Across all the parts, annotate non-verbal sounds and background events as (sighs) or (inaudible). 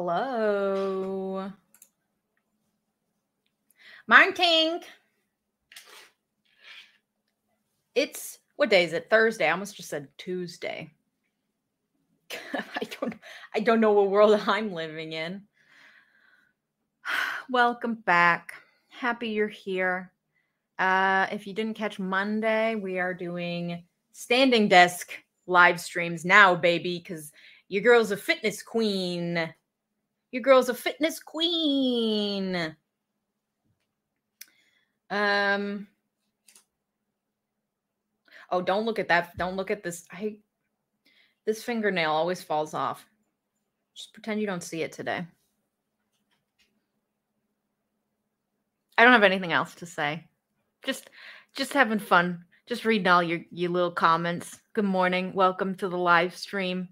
Hello. Morning. It's what day is it? Thursday. I almost just said Tuesday. (laughs) I don't I don't know what world I'm living in. (sighs) Welcome back. Happy you're here. Uh, if you didn't catch Monday, we are doing standing desk live streams now, baby, because your girl's a fitness queen. Your girl's a fitness queen. Um. Oh, don't look at that. Don't look at this. I this fingernail always falls off. Just pretend you don't see it today. I don't have anything else to say. Just just having fun. Just reading all your your little comments. Good morning. Welcome to the live stream.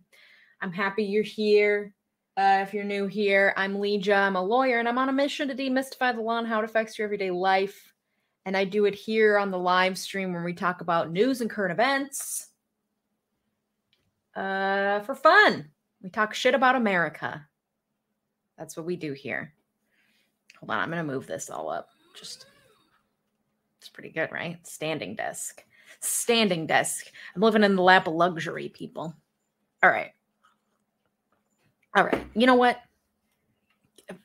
I'm happy you're here. Uh, if you're new here, I'm Leeja. I'm a lawyer and I'm on a mission to demystify the law and how it affects your everyday life. And I do it here on the live stream when we talk about news and current events uh, for fun. We talk shit about America. That's what we do here. Hold on, I'm going to move this all up. Just, it's pretty good, right? Standing desk. Standing desk. I'm living in the lap of luxury, people. All right. All right. You know what?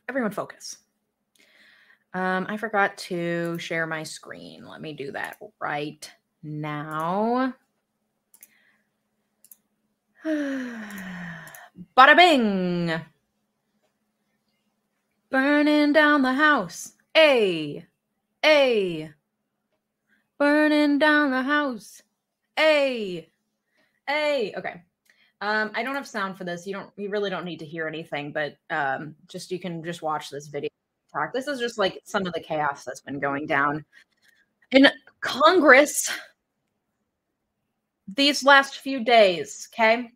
Everyone focus. Um, I forgot to share my screen. Let me do that right now. (sighs) Bada bing! Burning down the house. A. A. Burning down the house. A. A. Okay. Um, I don't have sound for this. You don't. You really don't need to hear anything, but um, just you can just watch this video. Talk. This is just like some of the chaos that's been going down in Congress these last few days. Okay,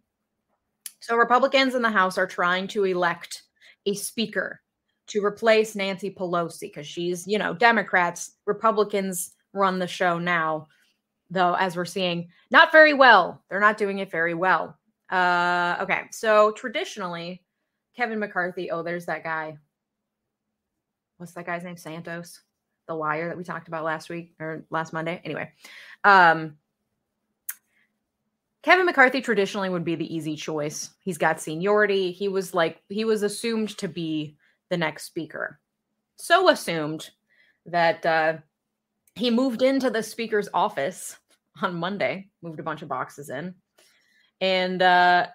so Republicans in the House are trying to elect a speaker to replace Nancy Pelosi because she's, you know, Democrats, Republicans run the show now, though, as we're seeing, not very well. They're not doing it very well. Uh, okay, so traditionally, Kevin McCarthy. Oh, there's that guy. What's that guy's name? Santos, the liar that we talked about last week or last Monday. Anyway, um, Kevin McCarthy traditionally would be the easy choice. He's got seniority. He was like he was assumed to be the next speaker. So assumed that uh, he moved into the speaker's office on Monday, moved a bunch of boxes in, and uh,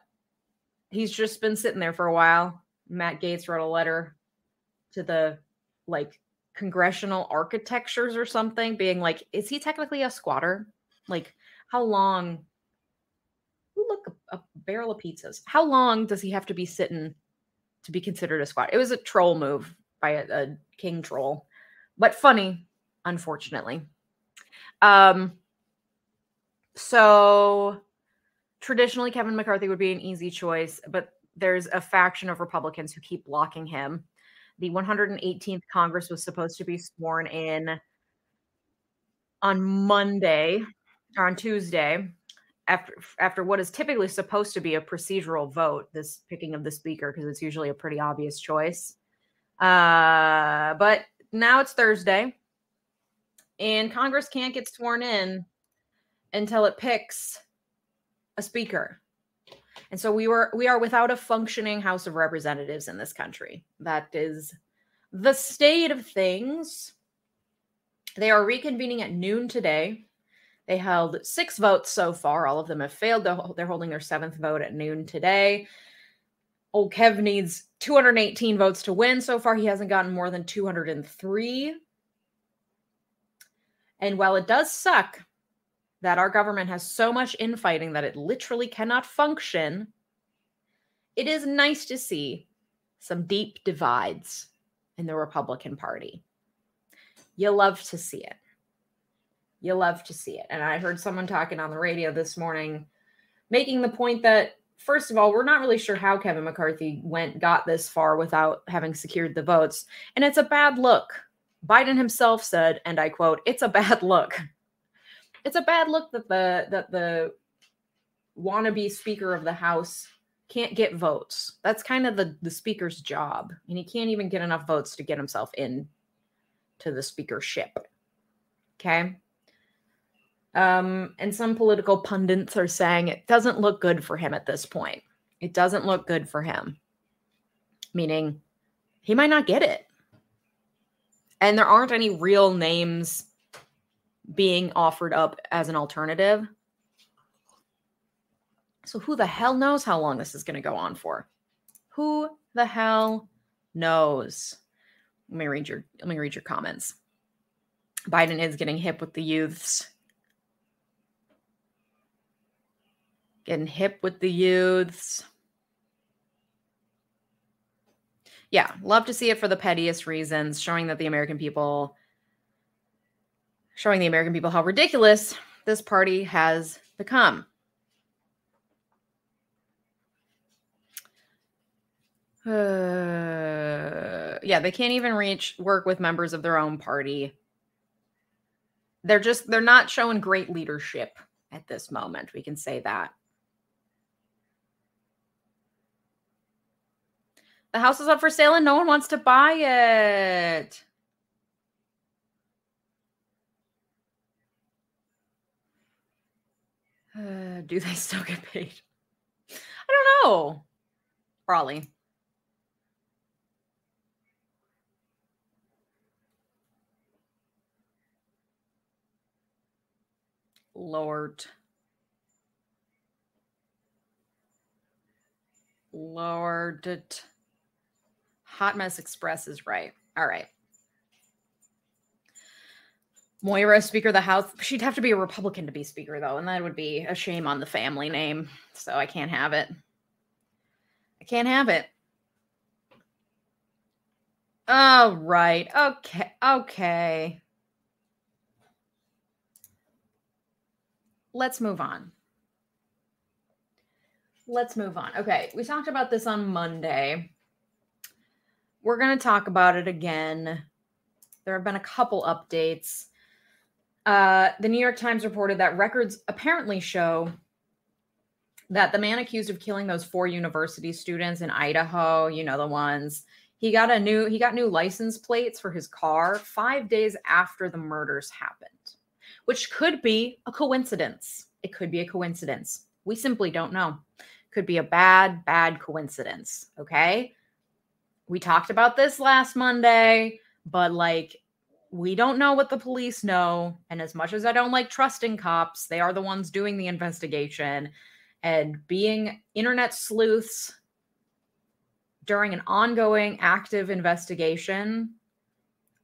he's just been sitting there for a while. Matt Gaetz wrote a letter to the like congressional architectures or something, being like, is he technically a squatter? Like, how long? Look, a, a barrel of pizzas. How long does he have to be sitting to be considered a squatter? It was a troll move by a, a king troll, but funny, unfortunately. Um, so traditionally Kevin McCarthy would be an easy choice, but there's a faction of Republicans who keep blocking him. The 118th Congress was supposed to be sworn in on Monday or on Tuesday after after what is typically supposed to be a procedural vote, this picking of the speaker because it's usually a pretty obvious choice. Uh, but now it's Thursday, and Congress can't get sworn in until it picks a speaker. And so we were we are without a functioning House of Representatives in this country. That is the state of things. They are reconvening at noon today. They held six votes so far. All of them have failed. They're holding their seventh vote at noon today. Old Kev needs 218 votes to win. So far, he hasn't gotten more than 203. And while it does suck that our government has so much infighting that it literally cannot function, it is nice to see some deep divides in the Republican Party. You love to see it. You love to see it. And I heard someone talking on the radio this morning making the point that first of all, we're not really sure how Kevin McCarthy went got this far without having secured the votes, and it's a bad look. Biden himself said, and I quote, "It's a bad look." It's a bad look that the that the wannabe Speaker of the House can't get votes. That's kind of the, the speaker's job. And he can't even get enough votes to get himself in to the speakership. Okay. Um, and some political pundits are saying it doesn't look good for him at this point. It doesn't look good for him, meaning he might not get it. And there aren't any real names being offered up as an alternative. So who the hell knows how long this is going to go on for? Who the hell knows? Let me read your let me read your comments. Biden is getting hip with the youths. Getting hip with the youths. Yeah, love to see it for the pettiest reasons, showing that the American people, showing the American people how ridiculous this party has become. Uh, yeah, they can't even reach work with members of their own party. They're just they're not showing great leadership at this moment. We can say that. The house is up for sale and no one wants to buy it. (sighs) Do they still get paid? I don't know. Probably. Lord. Lord. Hot Mess Express is right. All right. Moira, Speaker of the House. She'd have to be a Republican to be Speaker, though, and that would be a shame on the family name. So I can't have it. I can't have it. Oh, right. Okay. Okay. Let's move on. Let's move on. Okay. We talked about this on Monday we're going to talk about it again. There have been a couple updates. Uh, the New York Times reported that records apparently show that the man accused of killing those four university students in Idaho, you know the ones, he got a new he got new license plates for his car 5 days after the murders happened, which could be a coincidence. It could be a coincidence. We simply don't know. Could be a bad bad coincidence, okay? we talked about this last Monday, but like we don't know what the police know. And as much as I don't like trusting cops, they are the ones doing the investigation. And being internet sleuths during an ongoing active investigation,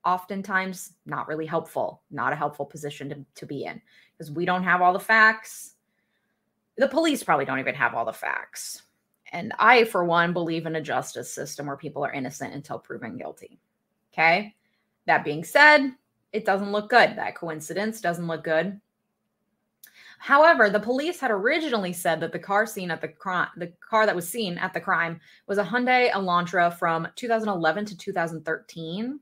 oftentimes not really helpful, not a helpful position to, to be in because we don't have all the facts. The police probably don't even have all the facts. And I, for one, believe in a justice system where people are innocent until proven guilty. Okay. That being said, it doesn't look good. That coincidence doesn't look good. However, the police had originally said that the car seen at the crime, the car that was seen at the crime was a Hyundai Elantra from 2011 to 2013.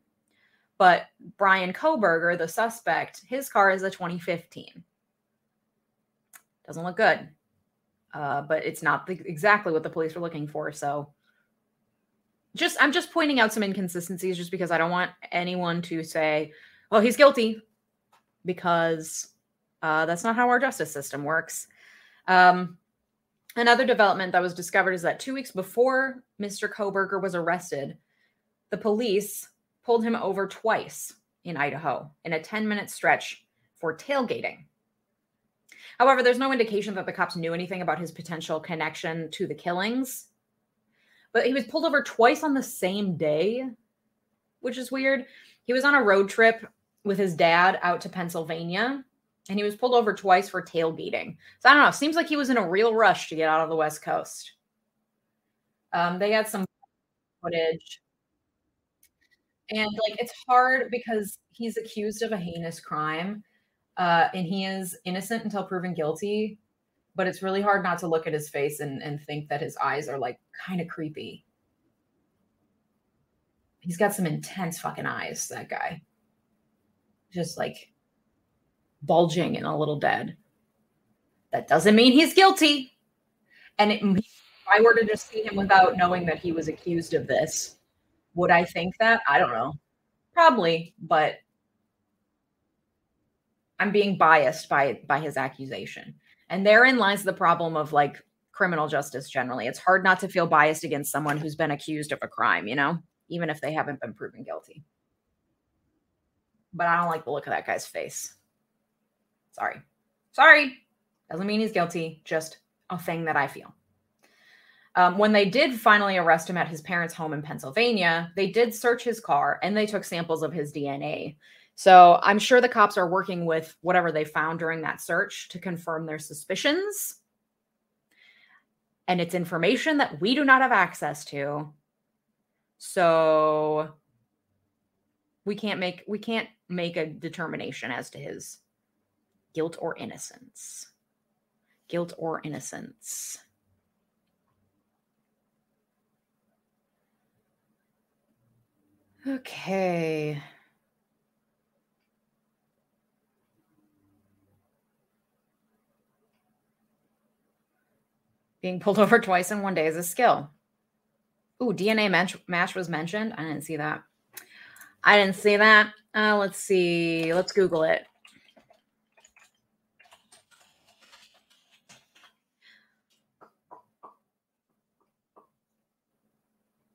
But Bryan Kohberger, the suspect, his car is a 2015. Doesn't look good uh, but it's not the, exactly what the police were looking for. So just I'm just pointing out some inconsistencies just because I don't want anyone to say, "Oh, he's guilty," because uh, that's not how our justice system works. Um, another development that was discovered is that two weeks before Mr. Kohberger was arrested, the police pulled him over twice in Idaho in a 10 minute stretch for tailgating. However, there's no indication that the cops knew anything about his potential connection to the killings. But he was pulled over twice on the same day, which is weird. He was on a road trip with his dad out to Pennsylvania, and he was pulled over twice for tailgating. So I don't know. Seems like he was in a real rush to get out of the West Coast. Um, they had some footage. And like it's hard because he's accused of a heinous crime uh, and he is innocent until proven guilty. But it's really hard not to look at his face and, and think that his eyes are like kind of creepy. He's got some intense fucking eyes, that guy. Just like bulging and a little dead. That doesn't mean he's guilty. And it, I were to just see him without knowing that he was accused of this, would I think that? I don't know. Probably, but I'm being biased by by his accusation. And therein lies the problem of like criminal justice generally. It's hard not to feel biased against someone who's been accused of a crime, you know, even if they haven't been proven guilty. But I don't like the look of that guy's face. Sorry. Sorry. Doesn't mean he's guilty, just a thing that I feel. Um, when they did finally arrest him at his parents' home in Pennsylvania, they did search his car and they took samples of his DNA. So I'm sure the cops are working with whatever they found during that search to confirm their suspicions. And it's information that we do not have access to. So we can't make we can't make a determination as to his guilt or innocence. Guilt or innocence. Okay. Being pulled (laughs) over twice in one day is a skill. Ooh, DNA match, match was mentioned. I didn't see that. I didn't see that. Uh, let's see. Let's Google it.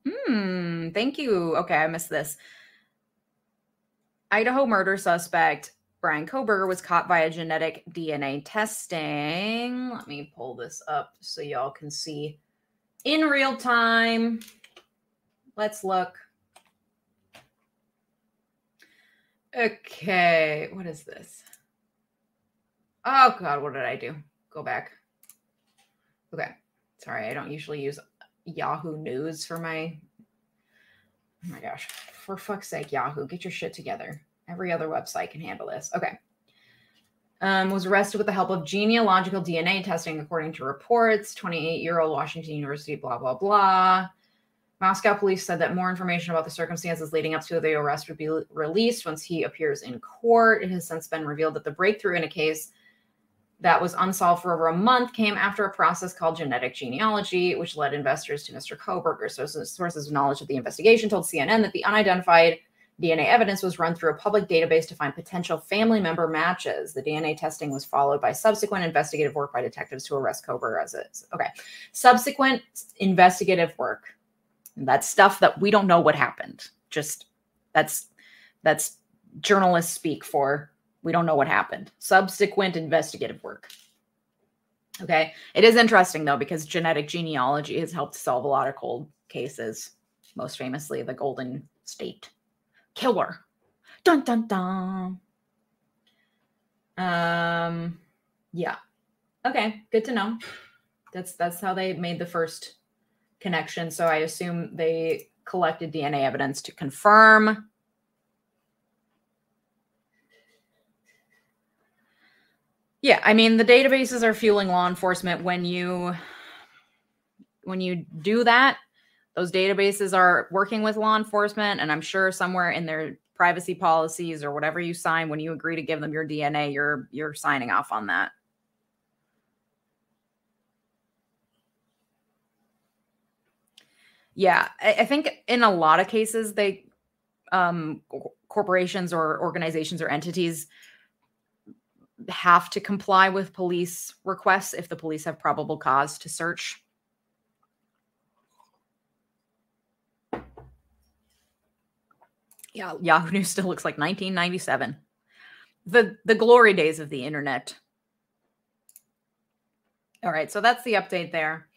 Hmm. Thank you. Okay, I missed this. Idaho murder suspect Bryan Kohberger was caught via genetic DNA testing. Let me pull this up so y'all can see in real time. Let's look. Okay, what is this? Oh god, what did I do? Go back. Okay. Sorry, I don't usually use Yahoo News for my Oh my gosh. For fuck's sake, Yahoo, get your shit together. Every other website can handle this. Okay. Um, was arrested with the help of genealogical DNA testing, according to reports. 28 year old Washington University, blah, blah, blah. Moscow police said that more information about the circumstances leading up to the arrest would be released once he appears in court. It has since been revealed that the breakthrough in a case that was unsolved for over a month came after a process called genetic genealogy, which led investors to Mr. Kohberger. So, sources of knowledge of the investigation told CNN that the unidentified DNA evidence was run through a public database to find potential family member matches. The DNA testing was followed by subsequent investigative work by detectives to arrest Kohberger as is. Okay. Subsequent investigative work. That's stuff that we don't know what happened. Just that's that's journalists speak for we don't know what happened. Subsequent investigative work. Okay. It is interesting though, because genetic genealogy has helped solve a lot of cold cases, most famously the Golden State Killer. Dun dun dun. Um yeah. Okay, good to know. That's that's how they made the first connection. So I assume they collected DNA evidence to confirm Yeah, I mean the databases are fueling law enforcement when you when you do that, those databases are working with law enforcement and I'm sure somewhere in their privacy policies or whatever you sign when you agree to give them your DNA, you're you're signing off on that. Yeah, I, I think in a lot of cases they um corporations or organizations or entities have to comply with police requests if the police have probable cause to search. Yeah, Yahoo News still looks like 1997. The the glory days of the internet. All right, so that's the update there.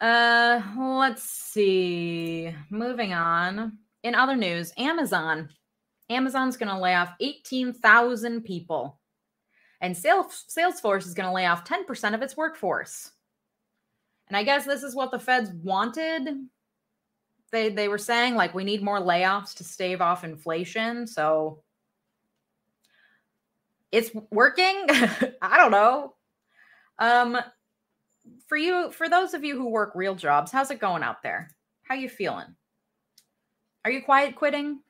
Uh, let's see. Moving on. In other news, Amazon. Amazon's going to lay off 18,000 people and Salesforce is going to lay off 10% of its workforce. And I guess this is what the feds wanted. They they were saying like we need more layoffs to stave off inflation. So it's working. (laughs) I don't know. Um for you for those of you who work real jobs, how's it going out there? How you feeling? Are you quiet quitting?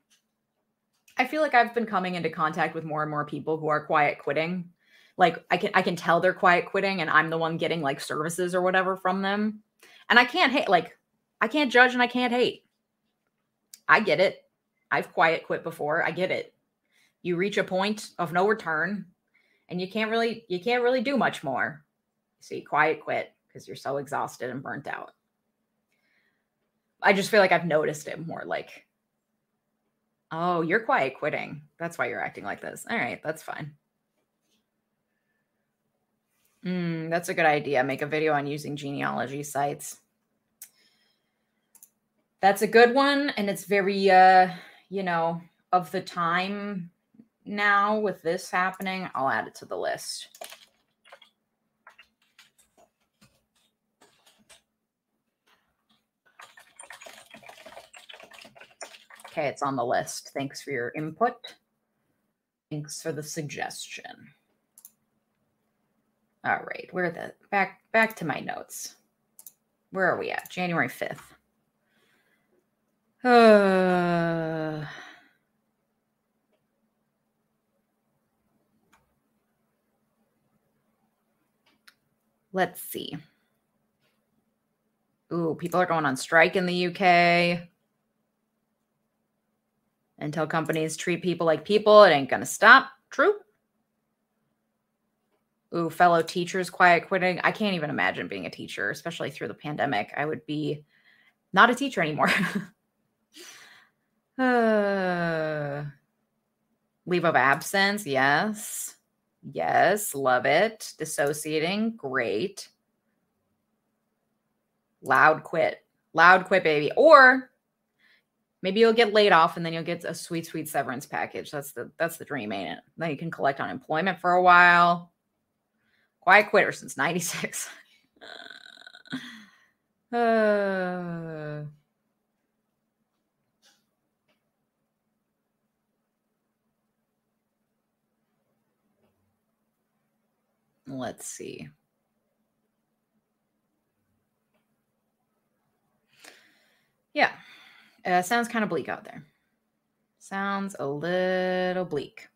I feel like I've been coming into contact with more and more people who are quiet quitting like I can I can tell they're quiet quitting and I'm the one getting like services or whatever from them. And I can't hate like I can't judge and I can't hate. I get it. I've quiet quit before. I get it. You reach a point of no return and you can't really you can't really do much more. So you quiet quit because you're so exhausted and burnt out. I just feel like I've noticed it more like Oh, you're quiet quitting. That's why you're acting like this. All right, that's fine. Mm, that's a good idea. Make a video on using genealogy sites. That's a good one. And it's very, uh, you know, of the time now with this happening. I'll add it to the list. Okay, it's on the list. Thanks for your input. Thanks for the suggestion. All right, where the back back to my notes. Where are we at? January 5th. Uh Let's see. Ooh, people are going on strike in the UK. Until companies treat people like people, it ain't going to stop. True. Ooh, fellow teachers quiet quitting. I can't even imagine being a teacher, especially through the pandemic. I would be not a teacher anymore. (laughs) uh, (sighs) leave of absence. Yes. Yes. Love it. Dissociating. Great. Loud quit. Loud quit, baby. Or maybe you'll get laid off and then you'll get a sweet, sweet severance package. That's the that's the dream, ain't it? Then you can collect unemployment for a while Quiet quitter since 96. uh, (sighs) (sighs) let's see. Yeah, uh, sounds kind of bleak out there. Sounds a little bleak.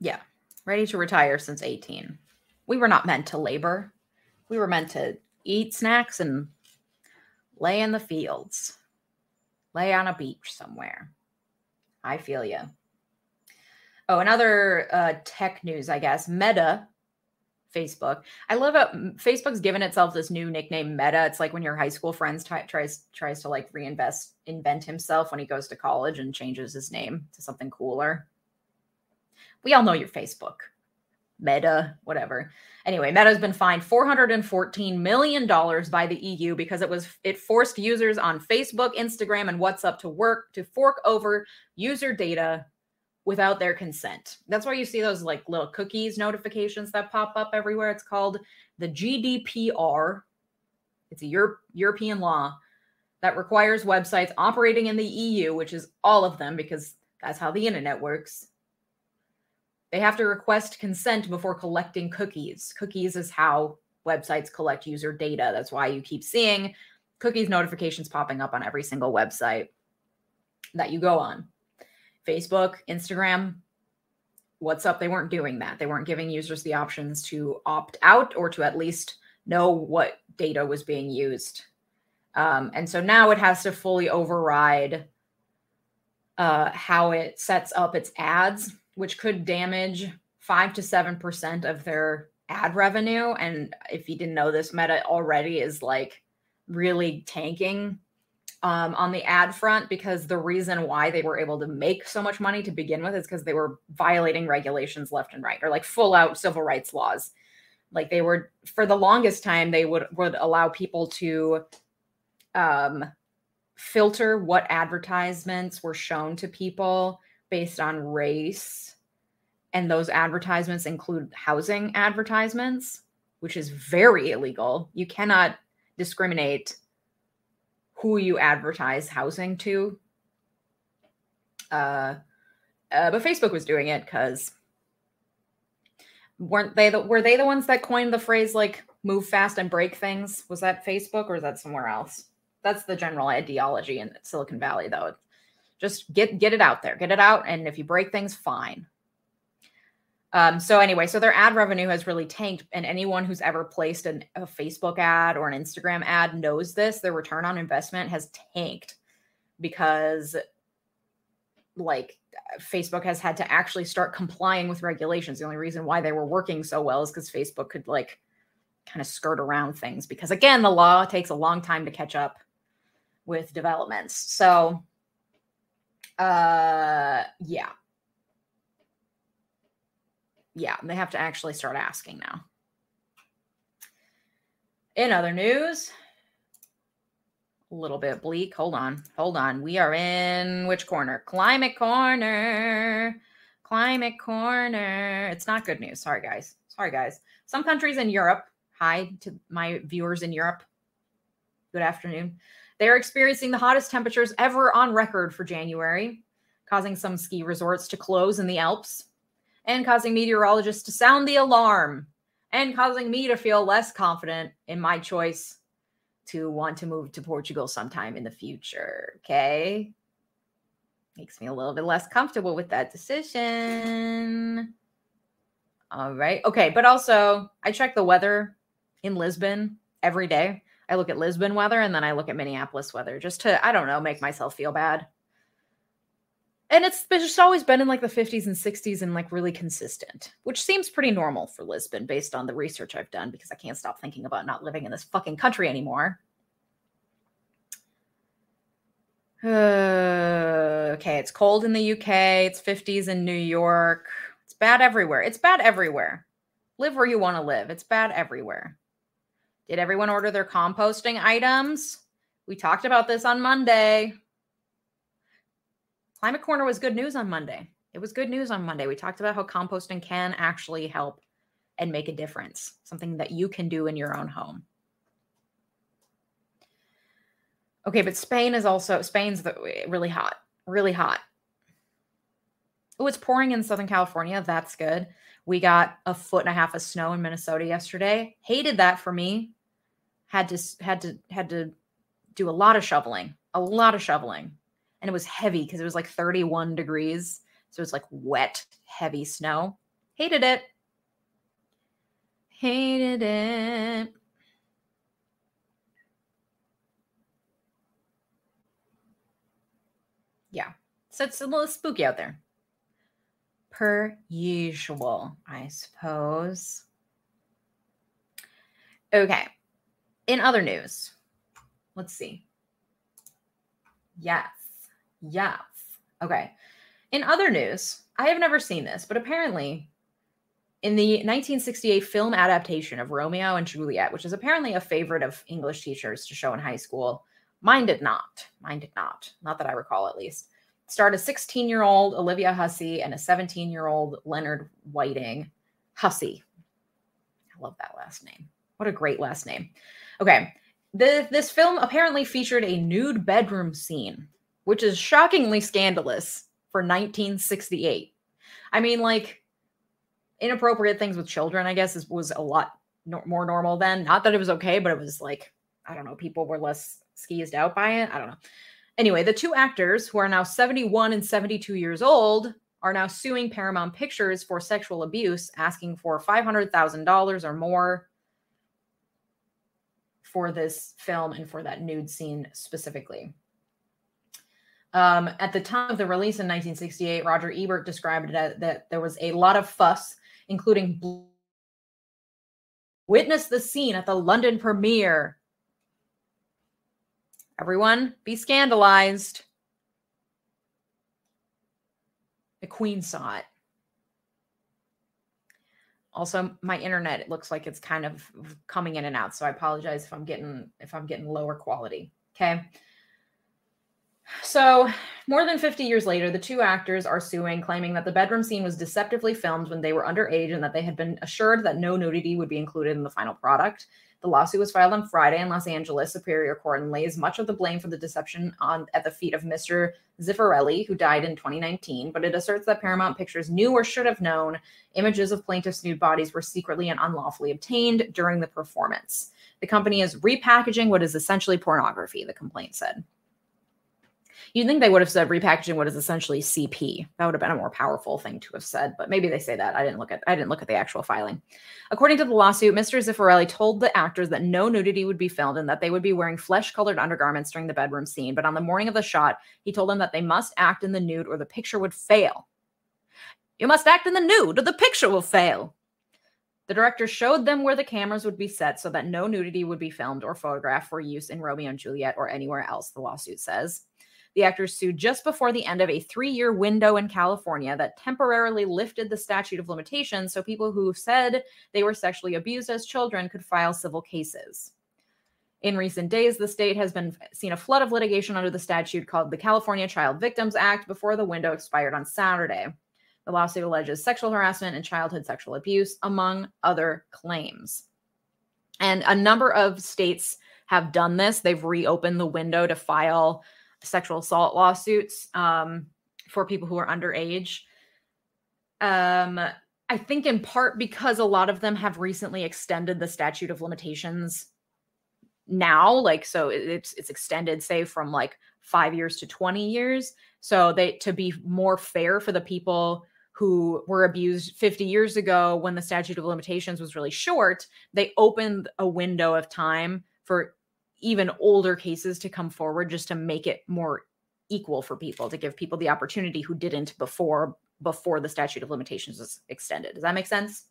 Yeah. Ready to retire since 18. We were not meant to labor. We were meant to eat snacks and lay in the fields, lay on a beach somewhere. I feel you. Oh, another uh, tech news, I guess. Meta, Facebook. I love it. Facebook's given itself this new nickname, Meta. It's like when your high school friends t- tries tries to like reinvest, invent himself when he goes to college and changes his name to something cooler. We all know your Facebook, Meta, whatever. Anyway, Meta has been fined 414 million dollars by the EU because it was it forced users on Facebook, Instagram, and WhatsApp to work to fork over user data without their consent. That's why you see those like little cookies notifications that pop up everywhere. It's called the GDPR. It's a Euro- European law that requires websites operating in the EU, which is all of them because that's how the internet works, they have to request consent before collecting cookies. Cookies is how websites collect user data. That's why you keep seeing cookies notifications popping up on every single website that you go on. Facebook, Instagram, WhatsApp, they weren't doing that. They weren't giving users the options to opt out or to at least know what data was being used. Um, and so now it has to fully override uh, how it sets up its ads which could damage five to seven percent of their ad revenue. And if you didn't know this, Meta already is like really tanking um, on the ad front because the reason why they were able to make so much money to begin with is because they were violating regulations left and right or like full out civil rights laws. Like they were for the longest time, they would would allow people to um, filter what advertisements were shown to people based on race. And those advertisements include housing advertisements, which is very illegal. You cannot discriminate who you advertise housing to. Uh, uh, but Facebook was doing it because weren't they the, were they the ones that coined the phrase like move fast and break things. Was that Facebook or is that somewhere else? That's the general ideology in Silicon Valley, though. Just get get it out there, get it out, and if you break things, fine. Um, so anyway, so their ad revenue has really tanked, and anyone who's ever placed an, a Facebook ad or an Instagram ad knows this. Their return on investment has tanked because, like, Facebook has had to actually start complying with regulations. The only reason why they were working so well is because Facebook could like kind of skirt around things because again, the law takes a long time to catch up with developments. So uh yeah. Yeah, they have to actually start asking now. In other news, a little bit bleak. Hold on. Hold on. We are in which corner? Climate corner. Climate corner. It's not good news. Sorry, guys. Sorry, guys. Some countries in Europe, hi to my viewers in Europe. Good afternoon. They're experiencing the hottest temperatures ever on record for January, causing some ski resorts to close in the Alps and causing meteorologists to sound the alarm and causing me to feel less confident in my choice to want to move to Portugal sometime in the future. Okay. Makes me a little bit less comfortable with that decision. All right. Okay. But also, I check the weather in Lisbon every day. I look at Lisbon weather and then I look at Minneapolis weather just to, I don't know, make myself feel bad. And it's just always been in like the 50s and 60s and like really consistent, which seems pretty normal for Lisbon based on the research I've done because I can't stop thinking about not living in this fucking country anymore. Uh, (sighs) okay, it's cold in the UK, it's 50s in New York. It's bad everywhere. It's bad everywhere. Live where you want to live. It's bad everywhere. Did everyone order their composting items? We talked about this on Monday. Climate Corner was good news on Monday. It was good news on Monday. We talked about how composting can actually help and make a difference, something that you can do in your own home. Okay, but Spain is also Spain's the, really hot, really hot. Oh, it's pouring in Southern California. That's good. We got a foot and a half of snow in Minnesota yesterday. Hated that for me. Had to had to had to do a lot of shoveling, a lot of shoveling and it was heavy because it was like 31 degrees. So it's like wet, heavy snow. Hated it. Hated it. Yeah. So it's a little spooky out there. Per usual, I suppose. Okay. In other news, let's see. Yes. Yes. Okay. In other news, I have never seen this, but apparently in the 1968 film adaptation of Romeo and Juliet, which is apparently a favorite of English teachers to show in high school, mine did not. Mine did not. Not that I recall, at least. starred a 16 year old Olivia Hussey and a 17 year old Leonard Whiting. Hussey. I love that last name. What a great last name. Okay. The, this film apparently featured a nude bedroom scene which is shockingly scandalous for 1968. I mean, like inappropriate things with children, I guess, is, was a lot no- more normal then. Not that it was okay, but it was like, I don't know, people were less skeezed out by it. I don't know. Anyway, the two actors, who are now 71 and 72 years old, are now suing Paramount Pictures for sexual abuse, asking for $500,000 or more for this film and for that nude scene specifically. Um, at the time of the release in 1968, Roger Ebert described it as that there was a lot of fuss, including witness the scene at the London premiere. Everyone be scandalized. The Queen saw it. Also, my internet it looks like it's kind of coming in and out, so I apologize if I'm getting if I'm getting lower quality. Okay. So, more than 50 years later, the two actors are suing, claiming that the bedroom scene was deceptively filmed when they were underage and that they had been assured that no nudity would be included in the final product. The lawsuit was filed on Friday in Los Angeles Superior Court and lays much of the blame for the deception on at the feet of Mr. Zeffirelli, who died in 2019. But it asserts that Paramount Pictures knew or should have known images of plaintiffs' nude bodies were secretly and unlawfully obtained during the performance. The company is repackaging what is essentially pornography, the complaint said. You'd think they would have said repackaging what is essentially CP. That would have been a more powerful thing to have said, but maybe they say that. I didn't look at I didn't look at the actual filing. According to the lawsuit, Mr. Zeffirelli told the actors that no nudity would be filmed and that they would be wearing flesh-colored undergarments during the bedroom scene. But on the morning of the shot, he told them that they must act in the nude or the picture would fail. You must act in the nude or the picture will fail. The director showed them where the cameras would be set so that no nudity would be filmed or photographed for use in Romeo and Juliet or anywhere else, the lawsuit says. The actors sued just before the end of a three year window in California that temporarily lifted the statute of limitations so people who said they were sexually abused as children could file civil cases. In recent days, the state has been seen a flood of litigation under the statute called the California Child Victims Act before the window expired on Saturday. The lawsuit alleges sexual harassment and childhood sexual abuse, among other claims. And a number of states have done this. They've reopened the window to file sexual assault lawsuits um, for people who are underage. Um, I think in part because a lot of them have recently extended the statute of limitations now like so it's it's extended say from like 5 years to 20 years so they to be more fair for the people who were abused 50 years ago when the statute of limitations was really short they opened a window of time for even older cases to come forward just to make it more equal for people to give people the opportunity who didn't before before the statute of limitations was extended. Does that make sense?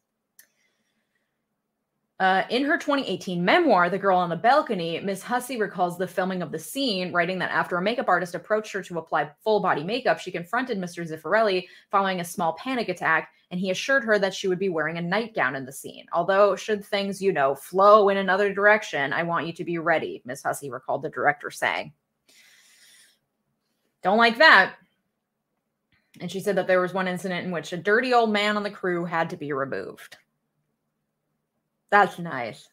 Uh, in her 2018 memoir, The Girl on the Balcony, Miss Hussey recalls the filming of the scene, writing that after a makeup artist approached her to apply full body makeup, she confronted Mr. Zeffirelli following a small panic attack, and he assured her that she would be wearing a nightgown in the scene. Although, should things, you know, flow in another direction, I want you to be ready, Miss Hussey recalled the director saying. Don't like that. And she said that there was one incident in which a dirty old man on the crew had to be removed. That's nice.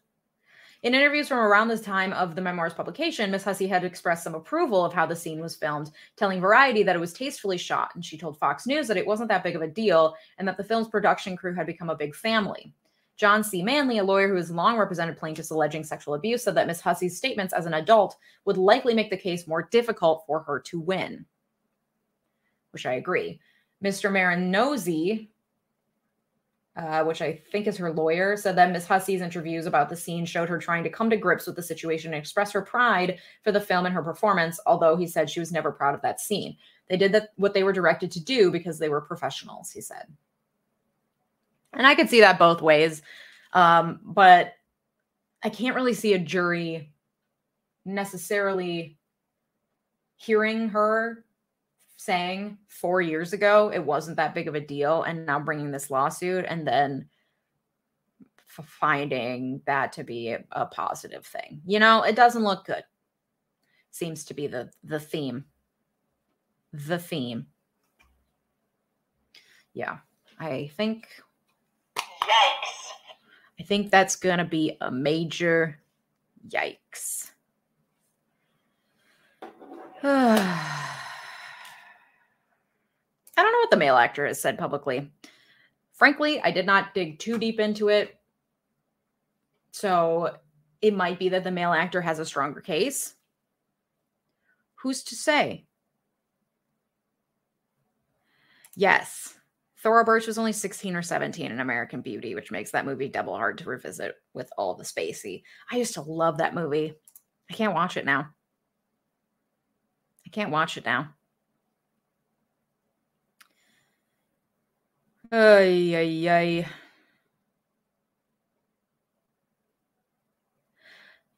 In interviews from around the time of the memoir's publication, Miss Hussey had expressed some approval of how the scene was filmed, telling Variety that it was tastefully shot. And she told Fox News that it wasn't that big of a deal and that the film's production crew had become a big family. John C. Manly, a lawyer who has long represented plaintiffs alleging sexual abuse, said that Miss Hussey's statements as an adult would likely make the case more difficult for her to win. Which I agree. Mr. Marinozzi, uh, which I think is her lawyer, said that Ms. Hussey's interviews about the scene showed her trying to come to grips with the situation and express her pride for the film and her performance, although he said she was never proud of that scene. They did what they were directed to do because they were professionals, he said. And I could see that both ways. Um, but I can't really see a jury necessarily hearing her saying four years ago it wasn't that big of a deal and now bringing this lawsuit and then f- finding that to be a, a positive thing. You know it doesn't look good. Seems to be the the theme. The theme. Yeah i think yikes. I think that's gonna be a major yikes (sighs) (sighs) (sighs) I don't know what the male actor has said publicly. Frankly, I did not dig too deep into it. So it might be that the male actor has a stronger case. Who's to say? Yes. Thora Birch was only 16 or 17 in American Beauty, which makes that movie double hard to revisit with all the spacey. I used to love that movie. I can't watch it now. I can't watch it now. Ay, ay, ay.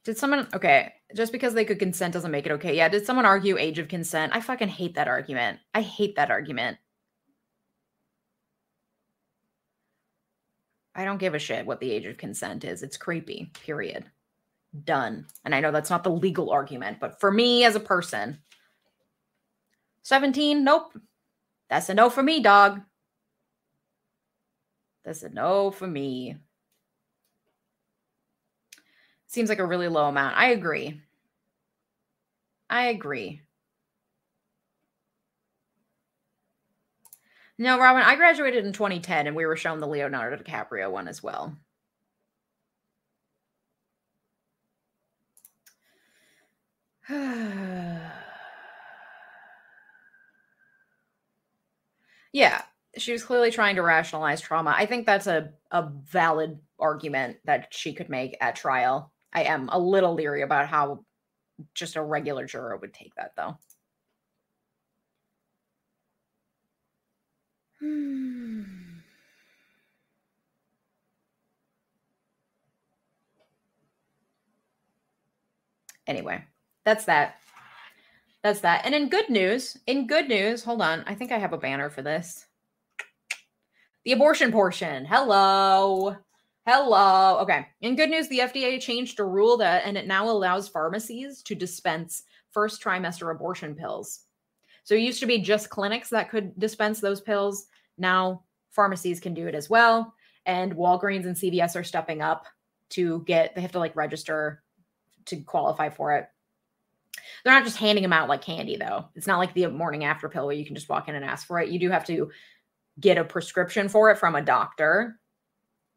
Did someone okay? Just because they could consent doesn't make it okay. Yeah. Did someone argue age of consent? I fucking hate that argument. I hate that argument. I don't give a shit what the age of consent is. It's creepy. Period. Done. And I know that's not the legal argument, but for me as a person, 17, nope. That's a no for me, dog. That's a no for me. Seems like a really low amount. I agree. I agree. No, Robin, I graduated in 2010 and we were shown the Leonardo DiCaprio one as well. (sighs) yeah, she was clearly trying to rationalize trauma. I think that's a, a valid argument that she could make at trial. I am a little leery about how just a regular juror would take that, though. (sighs) anyway, that's that. That's that. And in good news, in good news, hold on. I think I have a banner for this. The abortion portion. Hello. Hello. Okay. In good news, the FDA changed a rule that, and it now allows pharmacies to dispense first trimester abortion pills. So it used to be just clinics that could dispense those pills. Now pharmacies can do it as well. And Walgreens and CVS are stepping up to get, they have to like register to qualify for it. They're not just handing them out like candy, though. It's not like the morning after pill where you can just walk in and ask for it. You do have to get a prescription for it from a doctor.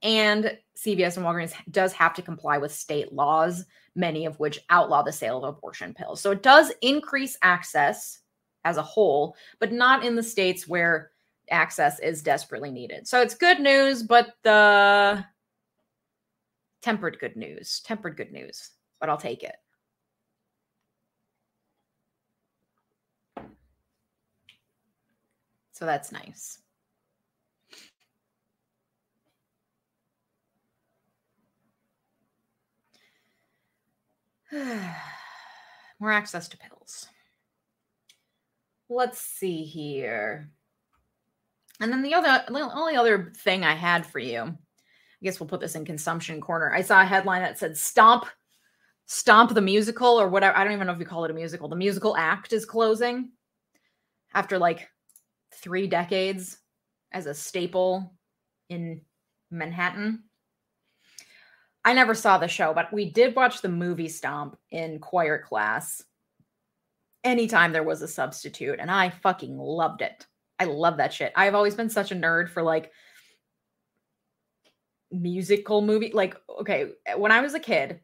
And CVS and Walgreens does have to comply with state laws, many of which outlaw the sale of abortion pills. So it does increase access as a whole, but not in the states where access is desperately needed. So it's good news, but the tempered good news, tempered good news, but I'll take it. So that's nice. (sighs) More access to pills. Let's see here. And then the other, the only other thing I had for you, I guess we'll put this in consumption corner. I saw a headline that said "Stomp, Stomp the musical" or whatever. I don't even know if you call it a musical. The musical act is closing after like three decades as a staple in Manhattan. I never saw the show, but we did watch the movie Stomp in choir class anytime there was a substitute, and I fucking loved it. I love that shit. I've always been such a nerd for like musical movie. Like, okay, when I was a kid,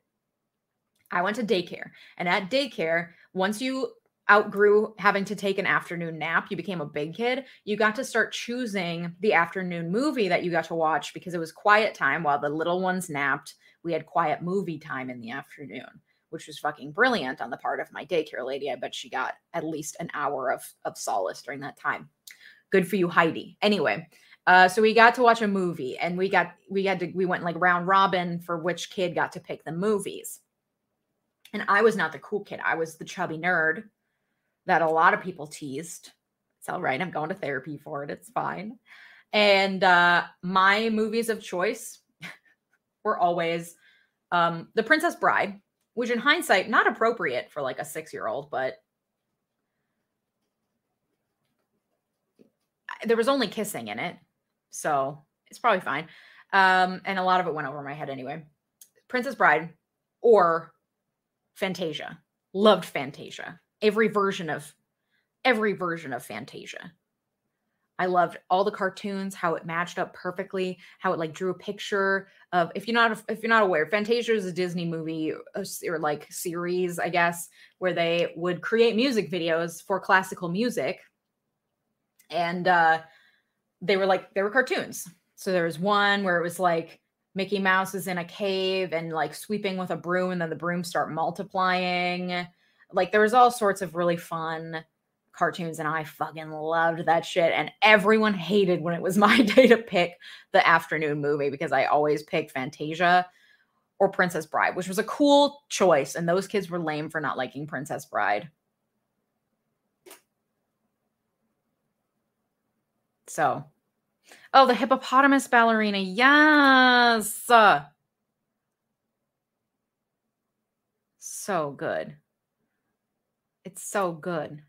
I went to daycare, and at daycare, once you outgrew having to take an afternoon nap, you became a big kid, you got to start choosing the afternoon movie that you got to watch because it was quiet time while the little ones napped. We had quiet movie time in the afternoon, which was fucking brilliant on the part of my daycare lady. I bet she got at least an hour of, of solace during that time. Good for you, Heidi. Anyway, uh, so we got to watch a movie and we got we had to we went like round robin for which kid got to pick the movies. And I was not the cool kid. I was the chubby nerd that a lot of people teased. It's all right. I'm going to therapy for it. It's fine. And uh, my movies of choice (laughs) were always um, The Princess Bride, which in hindsight, not appropriate for like a six year old, but there was only kissing in it. So it's probably fine. Um, and a lot of it went over my head anyway. Princess Bride or Fantasia. Loved Fantasia every version of every version of Fantasia. I loved all the cartoons, how it matched up perfectly, how it like drew a picture of if you're not if you're not aware, Fantasia is a Disney movie or like series, I guess, where they would create music videos for classical music. And uh they were like they were cartoons. So there was one where it was like Mickey Mouse is in a cave and like sweeping with a broom and then the brooms start multiplying like there was all sorts of really fun cartoons and I fucking loved that shit. And everyone hated when it was (laughs) my day to pick the afternoon movie because I always picked Fantasia or Princess Bride, which was a cool choice. And those kids were lame for not liking Princess Bride. So, oh, the hippopotamus ballerina. Yes. So good. It's so good.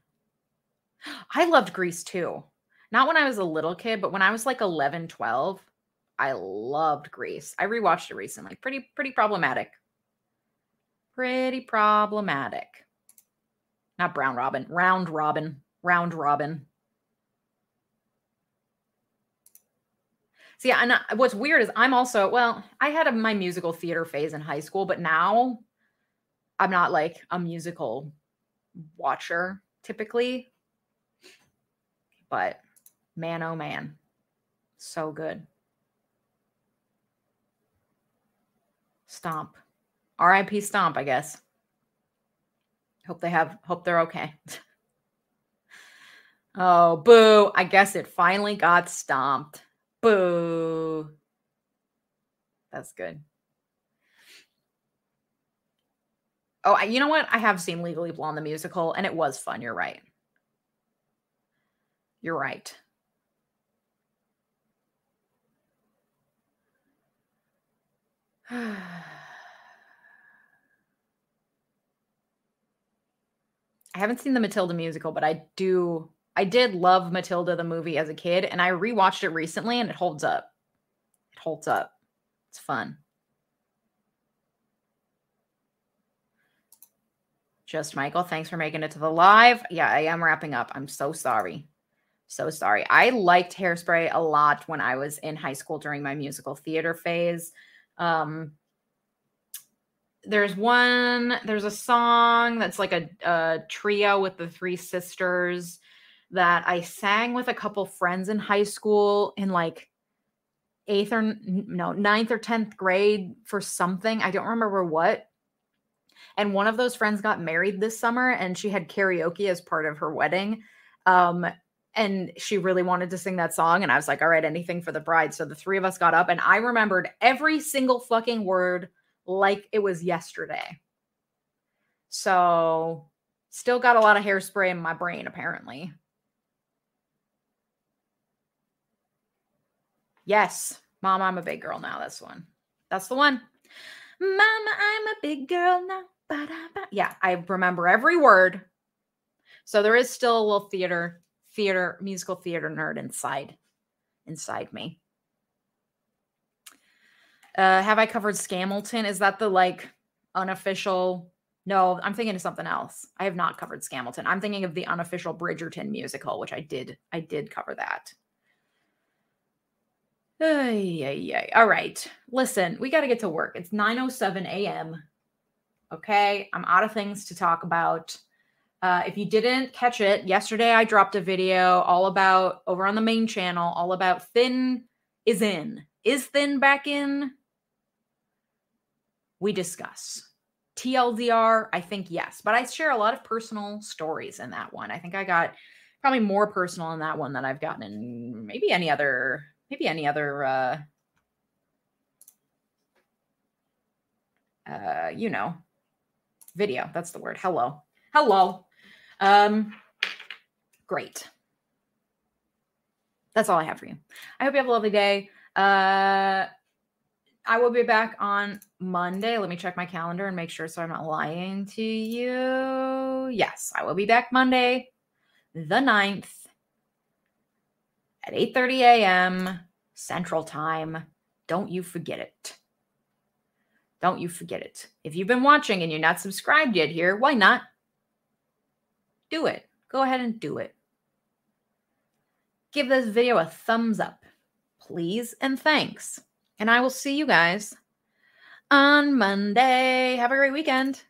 I loved Grease too. Not when I was a little kid, but when I was like 11, 12, I loved Grease. I rewatched it recently. Pretty, pretty problematic. Pretty problematic. Not Brown Robin, Round Robin, Round Robin. See, and what's weird is I'm also, well, I had a, my musical theater phase in high school, but now I'm not like a musical watcher typically. But man, oh man, so good. Stomp. RIP Stomp, I guess. Hope they have, hope they're okay. (laughs) oh, boo. I guess it finally got stomped. Boo. That's good. Oh, you know what? I have seen Legally Blonde the musical, and it was fun. You're right. You're right. (sighs) I haven't seen the Matilda musical, but I do I did love Matilda the movie as a kid and I rewatched it recently and it holds up. It holds up. It's fun. Just Michael, thanks for making it to the live. Yeah, I am wrapping up. I'm so sorry. So sorry. I liked Hairspray a lot when I was in high school during my musical theater phase. Um, there's one, there's a song that's like a, a trio with the three sisters that I sang with a couple friends in high school in like eighth or no, ninth or 10th grade for something. I don't remember what. And one of those friends got married this summer and she had karaoke as part of her wedding. Um, and she really wanted to sing that song. And I was like, all right, anything for the bride. So the three of us got up and I remembered every single fucking word like it was yesterday. So still got a lot of hairspray in my brain, apparently. Yes. Mom, I'm a big girl now. That's one. That's the one. Mama, I'm a big girl now. Ba-da-ba. Yeah, I remember every word. So there is still a little theater, theater, musical theater nerd inside, inside me. Uh, have I covered Scamilton? Is that the like unofficial? No, I'm thinking of something else. I have not covered Scamilton. I'm thinking of the unofficial Bridgerton musical, which I did. I did cover that. Yeah. ay. All right. Listen, we got to get to work. It's 9:07 a.m. Okay, I'm out of things to talk about. Uh, if you didn't catch it, yesterday I dropped a video all about over on the main channel, all about Thin is in. Is Thin back in? We discuss. TLDR, I think yes, but I share a lot of personal stories in that one. I think I got probably more personal in that one than I've gotten in maybe any other maybe any other uh uh you know video that's the word hello hello. Um great. That's all i have for you. I hope you have a lovely day. Uh i will be back on monday. Let me check my calendar and make sure so i'm not lying to you. Yes i will be back monday the 9th at 8:30 a.m. Central Time. Don't you forget it. Don't you forget it. If you've been watching and you're not subscribed yet here, why not? Do it. Go ahead and do it. Give this video a thumbs up, please, and thanks. And I will see you guys on Monday. Have a great weekend.